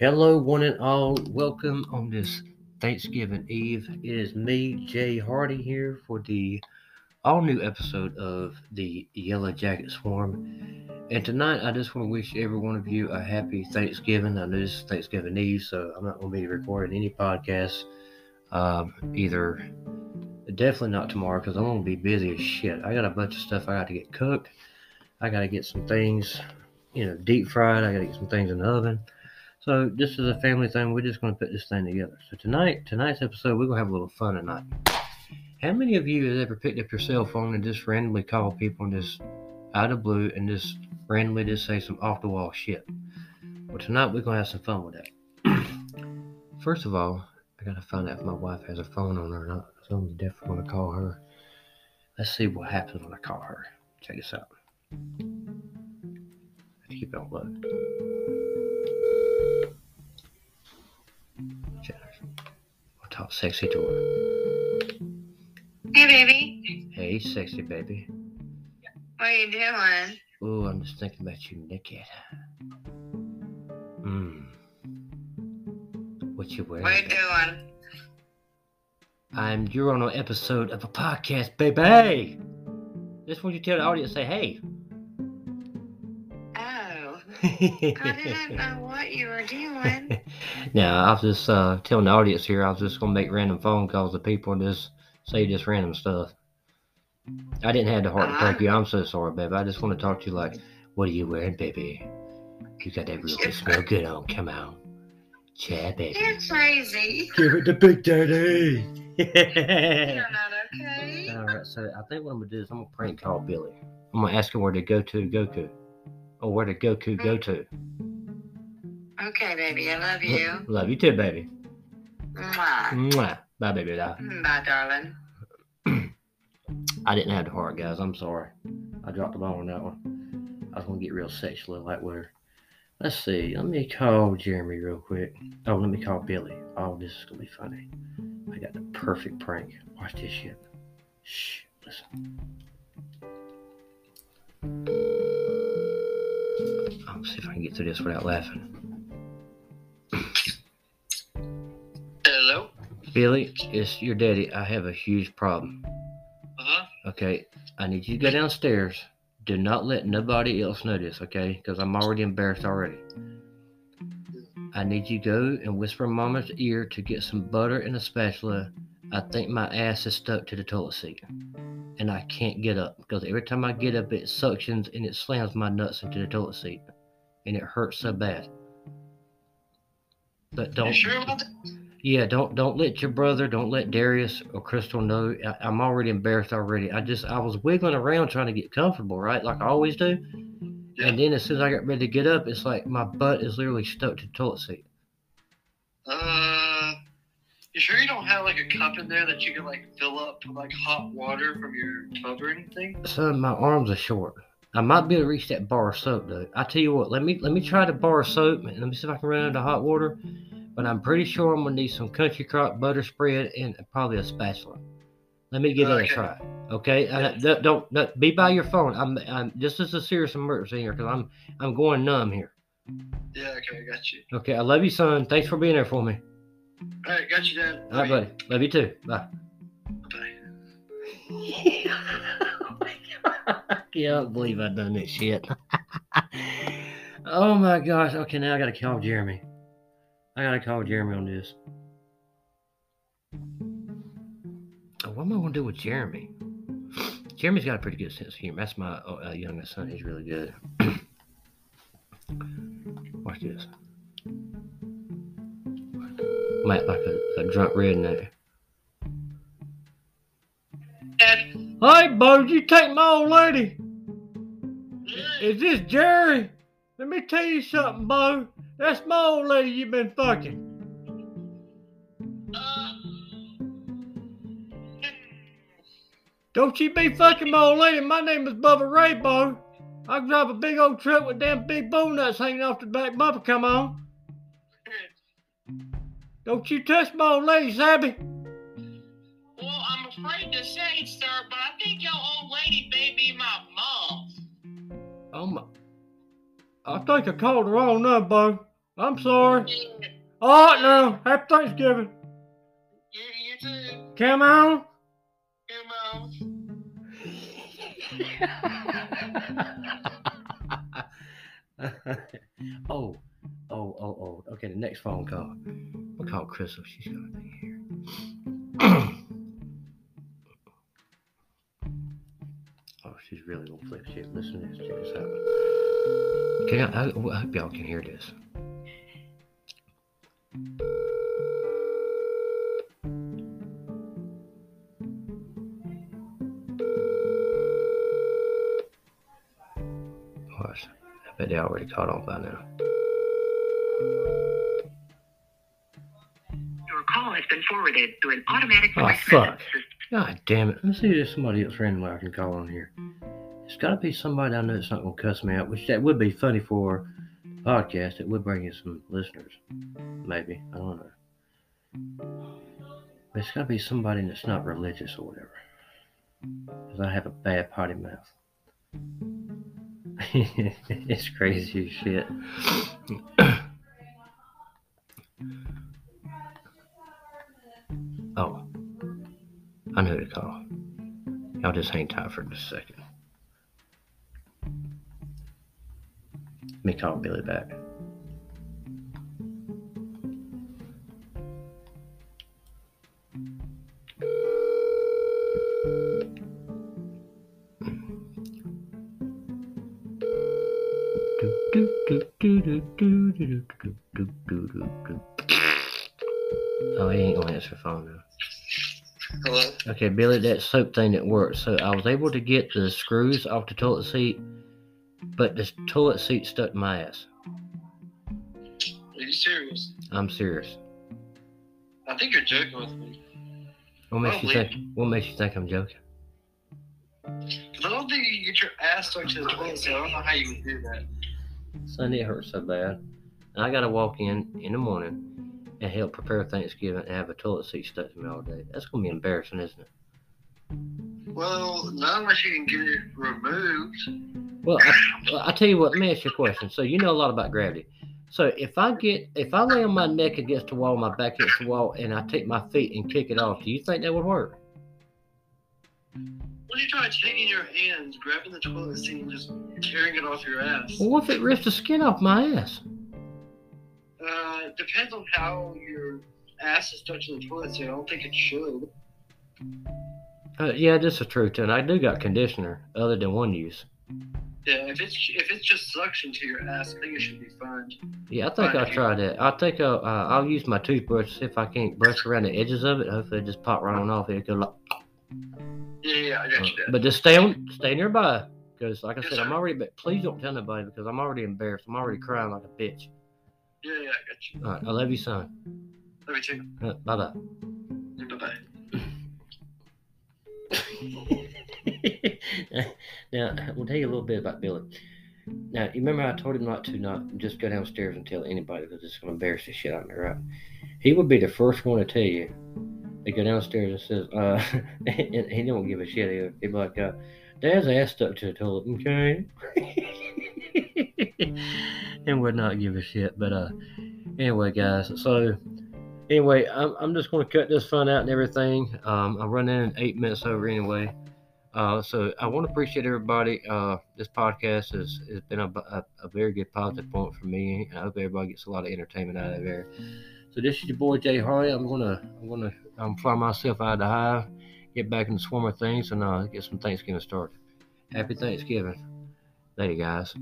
Hello, one and all. Welcome on this Thanksgiving Eve. It is me, Jay Hardy, here for the all new episode of the Yellow Jacket Swarm. And tonight, I just want to wish every one of you a happy Thanksgiving. I know this is Thanksgiving Eve, so I'm not going to be recording any podcasts um, either. Definitely not tomorrow because I'm going to be busy as shit. I got a bunch of stuff I got to get cooked. I got to get some things, you know, deep fried. I got to get some things in the oven. So this is a family thing. We're just going to put this thing together. So tonight, tonight's episode, we're going to have a little fun tonight. How many of you has ever picked up your cell phone and just randomly called people and just out of blue and just randomly just say some off the wall shit? Well, tonight we're going to have some fun with that. First of all, I got to find out if my wife has a phone on her or not. So I'm definitely going to call her. Let's see what happens when I call her. Check this out. Keep on. I'll talk sexy to her. Hey, baby. Hey, sexy baby. What are you doing? Ooh, I'm just thinking about you naked. Mmm. What you wearing? What are you doing? I'm you're on an episode of a podcast, baby. Just want you to tell the audience, say hey. I didn't know what you were doing. now, I was just uh, telling the audience here, I was just gonna make random phone calls to people and just say just random stuff. I didn't have the heart to break you. I'm so sorry, baby. I just want to talk to you like, what are you wearing, baby? You got that really good smell good on. Come on, chat, baby. You're crazy. Give it to Big Daddy. You're not okay. All right, so I think what I'm gonna do is I'm gonna prank call Billy. I'm gonna ask him where to go to Goku, or where did Goku go to. Okay, baby. I love you. Love you too, baby. Mwah. Mwah. Bye, baby. Bye. Bye, darling. I didn't have the heart, guys. I'm sorry. I dropped the ball on that one. I was gonna get real sexual like where. Let's see. Let me call Jeremy real quick. Oh, let me call Billy. Oh, this is gonna be funny. I got the perfect prank. Watch this shit. See if I can get through this without laughing. Hello. Billy, it's your daddy. I have a huge problem. Uh huh. Okay, I need you to go downstairs. Do not let nobody else know this, okay? Because I'm already embarrassed already. I need you to go and whisper in Mama's ear to get some butter and a spatula. I think my ass is stuck to the toilet seat. And I can't get up because every time I get up, it suctions and it slams my nuts into the toilet seat. And it hurts so bad. But don't. You sure about that? Yeah, don't don't let your brother, don't let Darius or Crystal know. I, I'm already embarrassed already. I just I was wiggling around trying to get comfortable, right, like I always do. Yeah. And then as soon as I got ready to get up, it's like my butt is literally stuck to the toilet seat. Uh, you sure you don't have like a cup in there that you can like fill up with like hot water from your tub or anything? Son, my arms are short. I might be able to reach that bar of soap though. I tell you what, let me let me try the bar of soap and let me see if I can run out of hot water. But I'm pretty sure I'm gonna need some country crock butter spread and probably a spatula. Let me give that a try. Okay, Uh, don't, don't, don't- be by your phone. I'm, I'm this is a serious emergency here because I'm I'm going numb here. Yeah. Okay, I got you. Okay, I love you, son. Thanks for being there for me. All right, got you, Dad. All right, buddy. Love you too. Bye. Bye. I can't believe I done this shit. oh my gosh. Okay, now I gotta call Jeremy. I gotta call Jeremy on this. Oh, what am I gonna do with Jeremy? Jeremy's got a pretty good sense of humor. That's my uh, youngest son. He's really good. Watch this. I'm like a, a drunk redneck. Hey, Bo, you take my old lady? Is this Jerry? Let me tell you something, Bo. That's my old lady you've been fucking. Don't you be fucking my old lady. My name is Bubba Ray, Bo. I drive a big old truck with damn big bull nuts hanging off the back bumper. Come on. Don't you touch my old lady, Sabby. well, I'm afraid to say, sir, but think your old lady may be my mom. Oh my. I think I called the wrong number. I'm sorry. Yeah, Oh no! Happy Thanksgiving. you, you too. Come on. Come on. oh, oh, oh, oh. Okay, the next phone call. We'll call Crystal. She's gonna be here. really flip shit. Listen to this. Check this out. Can I, I, I hope y'all can hear this. Watch. I bet they already caught on by now. Your call has been forwarded to an automatic Oh, fuck. message system. God damn it. Let me see if there's somebody else randomly I can call on here. It's got to be somebody I know that's not going to cuss me out, which that would be funny for a podcast. It would bring in some listeners. Maybe. I don't know. But it's got to be somebody that's not religious or whatever. Because I have a bad potty mouth. it's crazy shit. oh. I know who to call. Y'all just hang tight for just a second. Me call Billy back. Oh, he ain't gonna answer phone now. Hello? Okay, Billy, that soap thing that worked. So I was able to get the screws off the toilet seat, but the toilet seat stuck to my ass. Are you serious? I'm serious. I think you're joking with me. What makes oh, you think? What makes you think I'm joking? 'Cause I don't think you get your ass stuck to the toilet, so I don't know how you would do that. Sunday it hurts so bad, and I gotta walk in in the morning and help prepare Thanksgiving and have a toilet seat stuck to me all day. That's gonna be embarrassing, isn't it? Well, not unless you can get it removed. Well, I, well, I tell you what. Let me ask you a question. So you know a lot about gravity. So if I get if I lay on my neck against the wall, my back against the wall, and I take my feet and kick it off, do you think that would work? What are you trying taking your hands, grabbing the toilet seat, and just tearing it off your ass? Well, what if it rips the skin off my ass? Uh, depends on how your ass is touching the toilet seat. I don't think it should. Uh, yeah, this is true too. And I do got conditioner other than one use. Yeah, if it's if it's just suction to your ass, I think it should be fine. Yeah, I think Right. I'll try that. I think I'll, uh, I'll use my toothbrush if I can't brush around the edges of it. Hopefully, it just pop right on off. It go like, Yeah, yeah, I got you. But just stay on, stay nearby, because like I Yes, said, I'm already. But please don't tell nobody because I'm already embarrassed. I'm already crying like a bitch. Yeah, yeah, I got you. All right, I love you, son. Love you too. Bye bye. Bye bye. now, we'll tell you a little bit about Billy. Now, you remember I told him not to not just go downstairs and tell anybody because it's going to embarrass the shit out of me, right? He would be the first one to tell you. They go downstairs and says, uh, and he don't give a shit. He'll he'll be like, uh, Dad's ass stuck to the toilet, okay? and would not give a shit. But uh, anyway, guys, so anyway, I'm, I'm just going to cut this fun out and everything. Um, I'm running in eight minutes over anyway. Uh, so I want to appreciate everybody. Uh, this podcast has, has been a, a, a very good positive point for me. and I hope everybody gets a lot of entertainment out of there. So this is your boy Jay Hardy. I'm gonna I'm gonna um, fly myself out of the hive, get back in the swim of things, and uh, get some Thanksgiving started. Happy Thanksgiving, later, guys.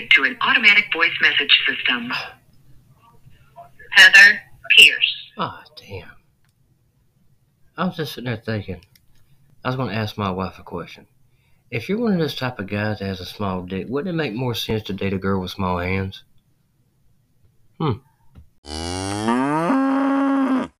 Forwarded to an automatic voice message system. Heather Pierce. Oh, damn. I was just sitting there thinking, I was going to ask my wife a question. If you're one of those type of guys that has a small dick, wouldn't it make more sense to date a girl with small hands? Hmm.